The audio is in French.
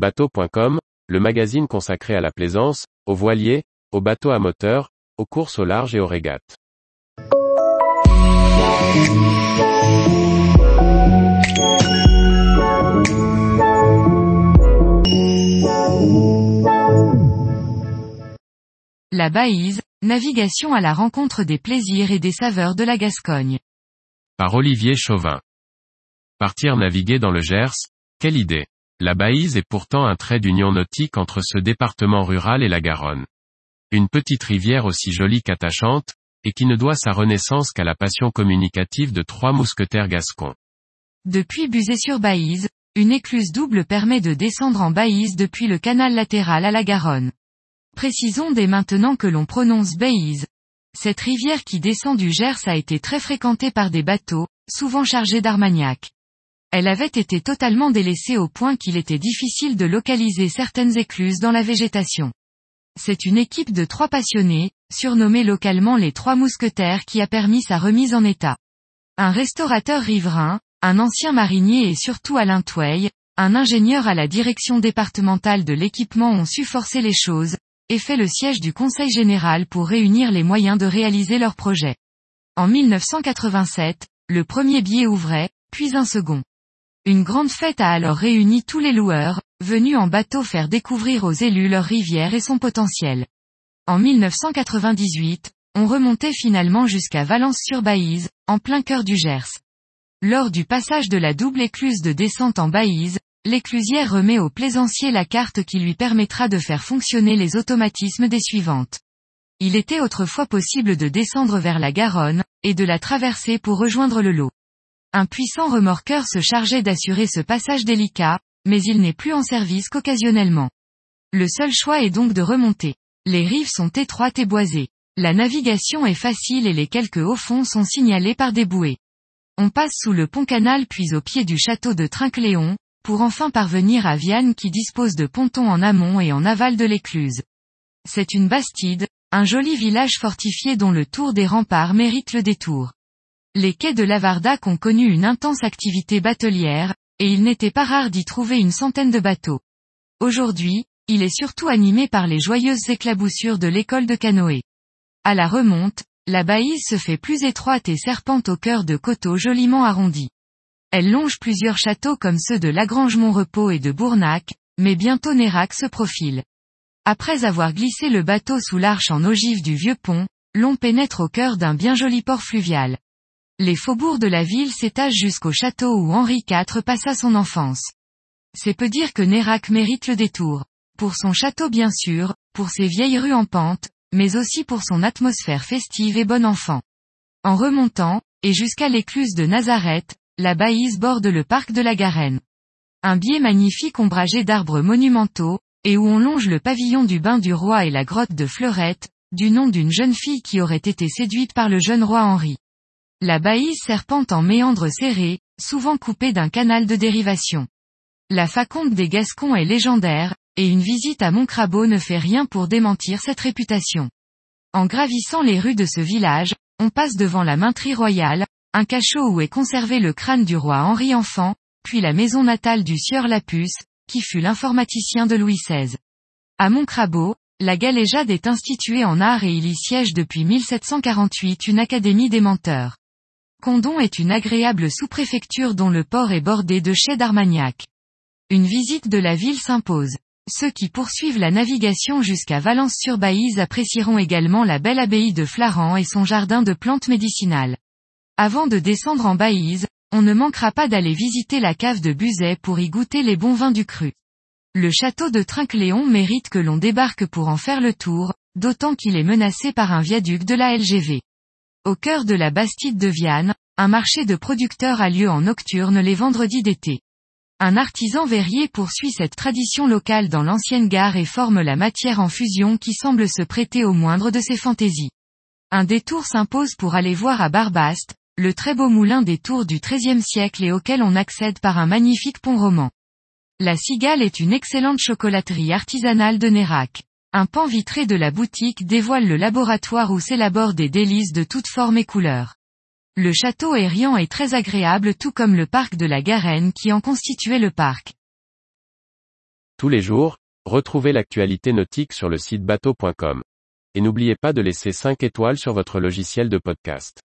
Bateau.com, le magazine consacré à la plaisance, aux voiliers, aux bateaux à moteur, aux courses au large et aux régates. La Baïse, navigation à la rencontre des plaisirs et des saveurs de la Gascogne. Par Olivier Chauvin. Partir naviguer dans le Gers, quelle idée. La Baïse est pourtant un trait d'union nautique entre ce département rural et la Garonne. Une petite rivière aussi jolie qu'attachante, et qui ne doit sa renaissance qu'à la passion communicative de trois mousquetaires gascons. Depuis Buzet-sur-Baïse, une écluse double permet de descendre en Baïse depuis le canal latéral à la Garonne. Précisons dès maintenant que l'on prononce Baïse. Cette rivière qui descend du Gers a été très fréquentée par des bateaux, souvent chargés d'armagnac. Elle avait été totalement délaissée au point qu'il était difficile de localiser certaines écluses dans la végétation. C'est une équipe de trois passionnés, surnommée localement les Trois Mousquetaires qui a permis sa remise en état. Un restaurateur riverain, un ancien marinier et surtout Alain Toueil, un ingénieur à la direction départementale de l'équipement ont su forcer les choses, et fait le siège du Conseil général pour réunir les moyens de réaliser leur projet. En 1987, le premier billet ouvrait, puis un second. Une grande fête a alors réuni tous les loueurs, venus en bateau faire découvrir aux élus leur rivière et son potentiel. En 1998, on remontait finalement jusqu'à Valence-sur-Baïse, en plein cœur du Gers. Lors du passage de la double écluse de descente en Baïse, l'éclusière remet au plaisancier la carte qui lui permettra de faire fonctionner les automatismes des suivantes. Il était autrefois possible de descendre vers la Garonne, et de la traverser pour rejoindre le lot. Un puissant remorqueur se chargeait d'assurer ce passage délicat, mais il n'est plus en service qu'occasionnellement. Le seul choix est donc de remonter. Les rives sont étroites et boisées. La navigation est facile et les quelques hauts fonds sont signalés par des bouées. On passe sous le pont-canal puis au pied du château de Trinqueléon, pour enfin parvenir à Vienne qui dispose de pontons en amont et en aval de l'écluse. C'est une bastide, un joli village fortifié dont le tour des remparts mérite le détour. Les quais de Lavardac ont connu une intense activité batelière, et il n'était pas rare d'y trouver une centaine de bateaux. Aujourd'hui, il est surtout animé par les joyeuses éclaboussures de l'école de canoë. À la remonte, la baïse se fait plus étroite et serpente au cœur de coteaux joliment arrondis. Elle longe plusieurs châteaux comme ceux de Lagrange-Montrepos et de Bournac, mais bientôt Nérac se profile. Après avoir glissé le bateau sous l'arche en ogive du vieux pont, l'on pénètre au cœur d'un bien joli port fluvial. Les faubourgs de la ville s'étagent jusqu'au château où Henri IV passa son enfance. C'est peu dire que Nérac mérite le détour. Pour son château bien sûr, pour ses vieilles rues en pente, mais aussi pour son atmosphère festive et bon enfant. En remontant, et jusqu'à l'écluse de Nazareth, la Baïse borde le parc de la Garenne. Un biais magnifique ombragé d'arbres monumentaux, et où on longe le pavillon du bain du roi et la grotte de Fleurette, du nom d'une jeune fille qui aurait été séduite par le jeune roi Henri. La baïse serpente en méandre serré, souvent coupée d'un canal de dérivation. La faconde des Gascons est légendaire, et une visite à Montcrabeau ne fait rien pour démentir cette réputation. En gravissant les rues de ce village, on passe devant la mainterie royale, un cachot où est conservé le crâne du roi Henri Enfant, puis la maison natale du sieur Lapuce, qui fut l'informaticien de Louis XVI. À Montcrabeau, la galéjade est instituée en art et il y siège depuis 1748 une académie des menteurs. Condon est une agréable sous-préfecture dont le port est bordé de chais d'Armagnac. Une visite de la ville s'impose. Ceux qui poursuivent la navigation jusqu'à Valence-sur-Baïse apprécieront également la belle abbaye de Flaran et son jardin de plantes médicinales. Avant de descendre en Baïse, on ne manquera pas d'aller visiter la cave de Buzet pour y goûter les bons vins du cru. Le château de Trinqueléon mérite que l'on débarque pour en faire le tour, d'autant qu'il est menacé par un viaduc de la LGV. Au cœur de la Bastide de Viane, un marché de producteurs a lieu en nocturne les vendredis d'été. Un artisan verrier poursuit cette tradition locale dans l'ancienne gare et forme la matière en fusion qui semble se prêter au moindre de ses fantaisies. Un détour s'impose pour aller voir à Barbaste, le très beau moulin des tours du XIIIe siècle et auquel on accède par un magnifique pont roman. La Cigale est une excellente chocolaterie artisanale de Nérac. Un pan vitré de la boutique dévoile le laboratoire où s'élaborent des délices de toutes formes et couleurs. Le château est riant et très agréable tout comme le parc de la Garenne qui en constituait le parc. Tous les jours, retrouvez l'actualité nautique sur le site bateau.com. Et n'oubliez pas de laisser 5 étoiles sur votre logiciel de podcast.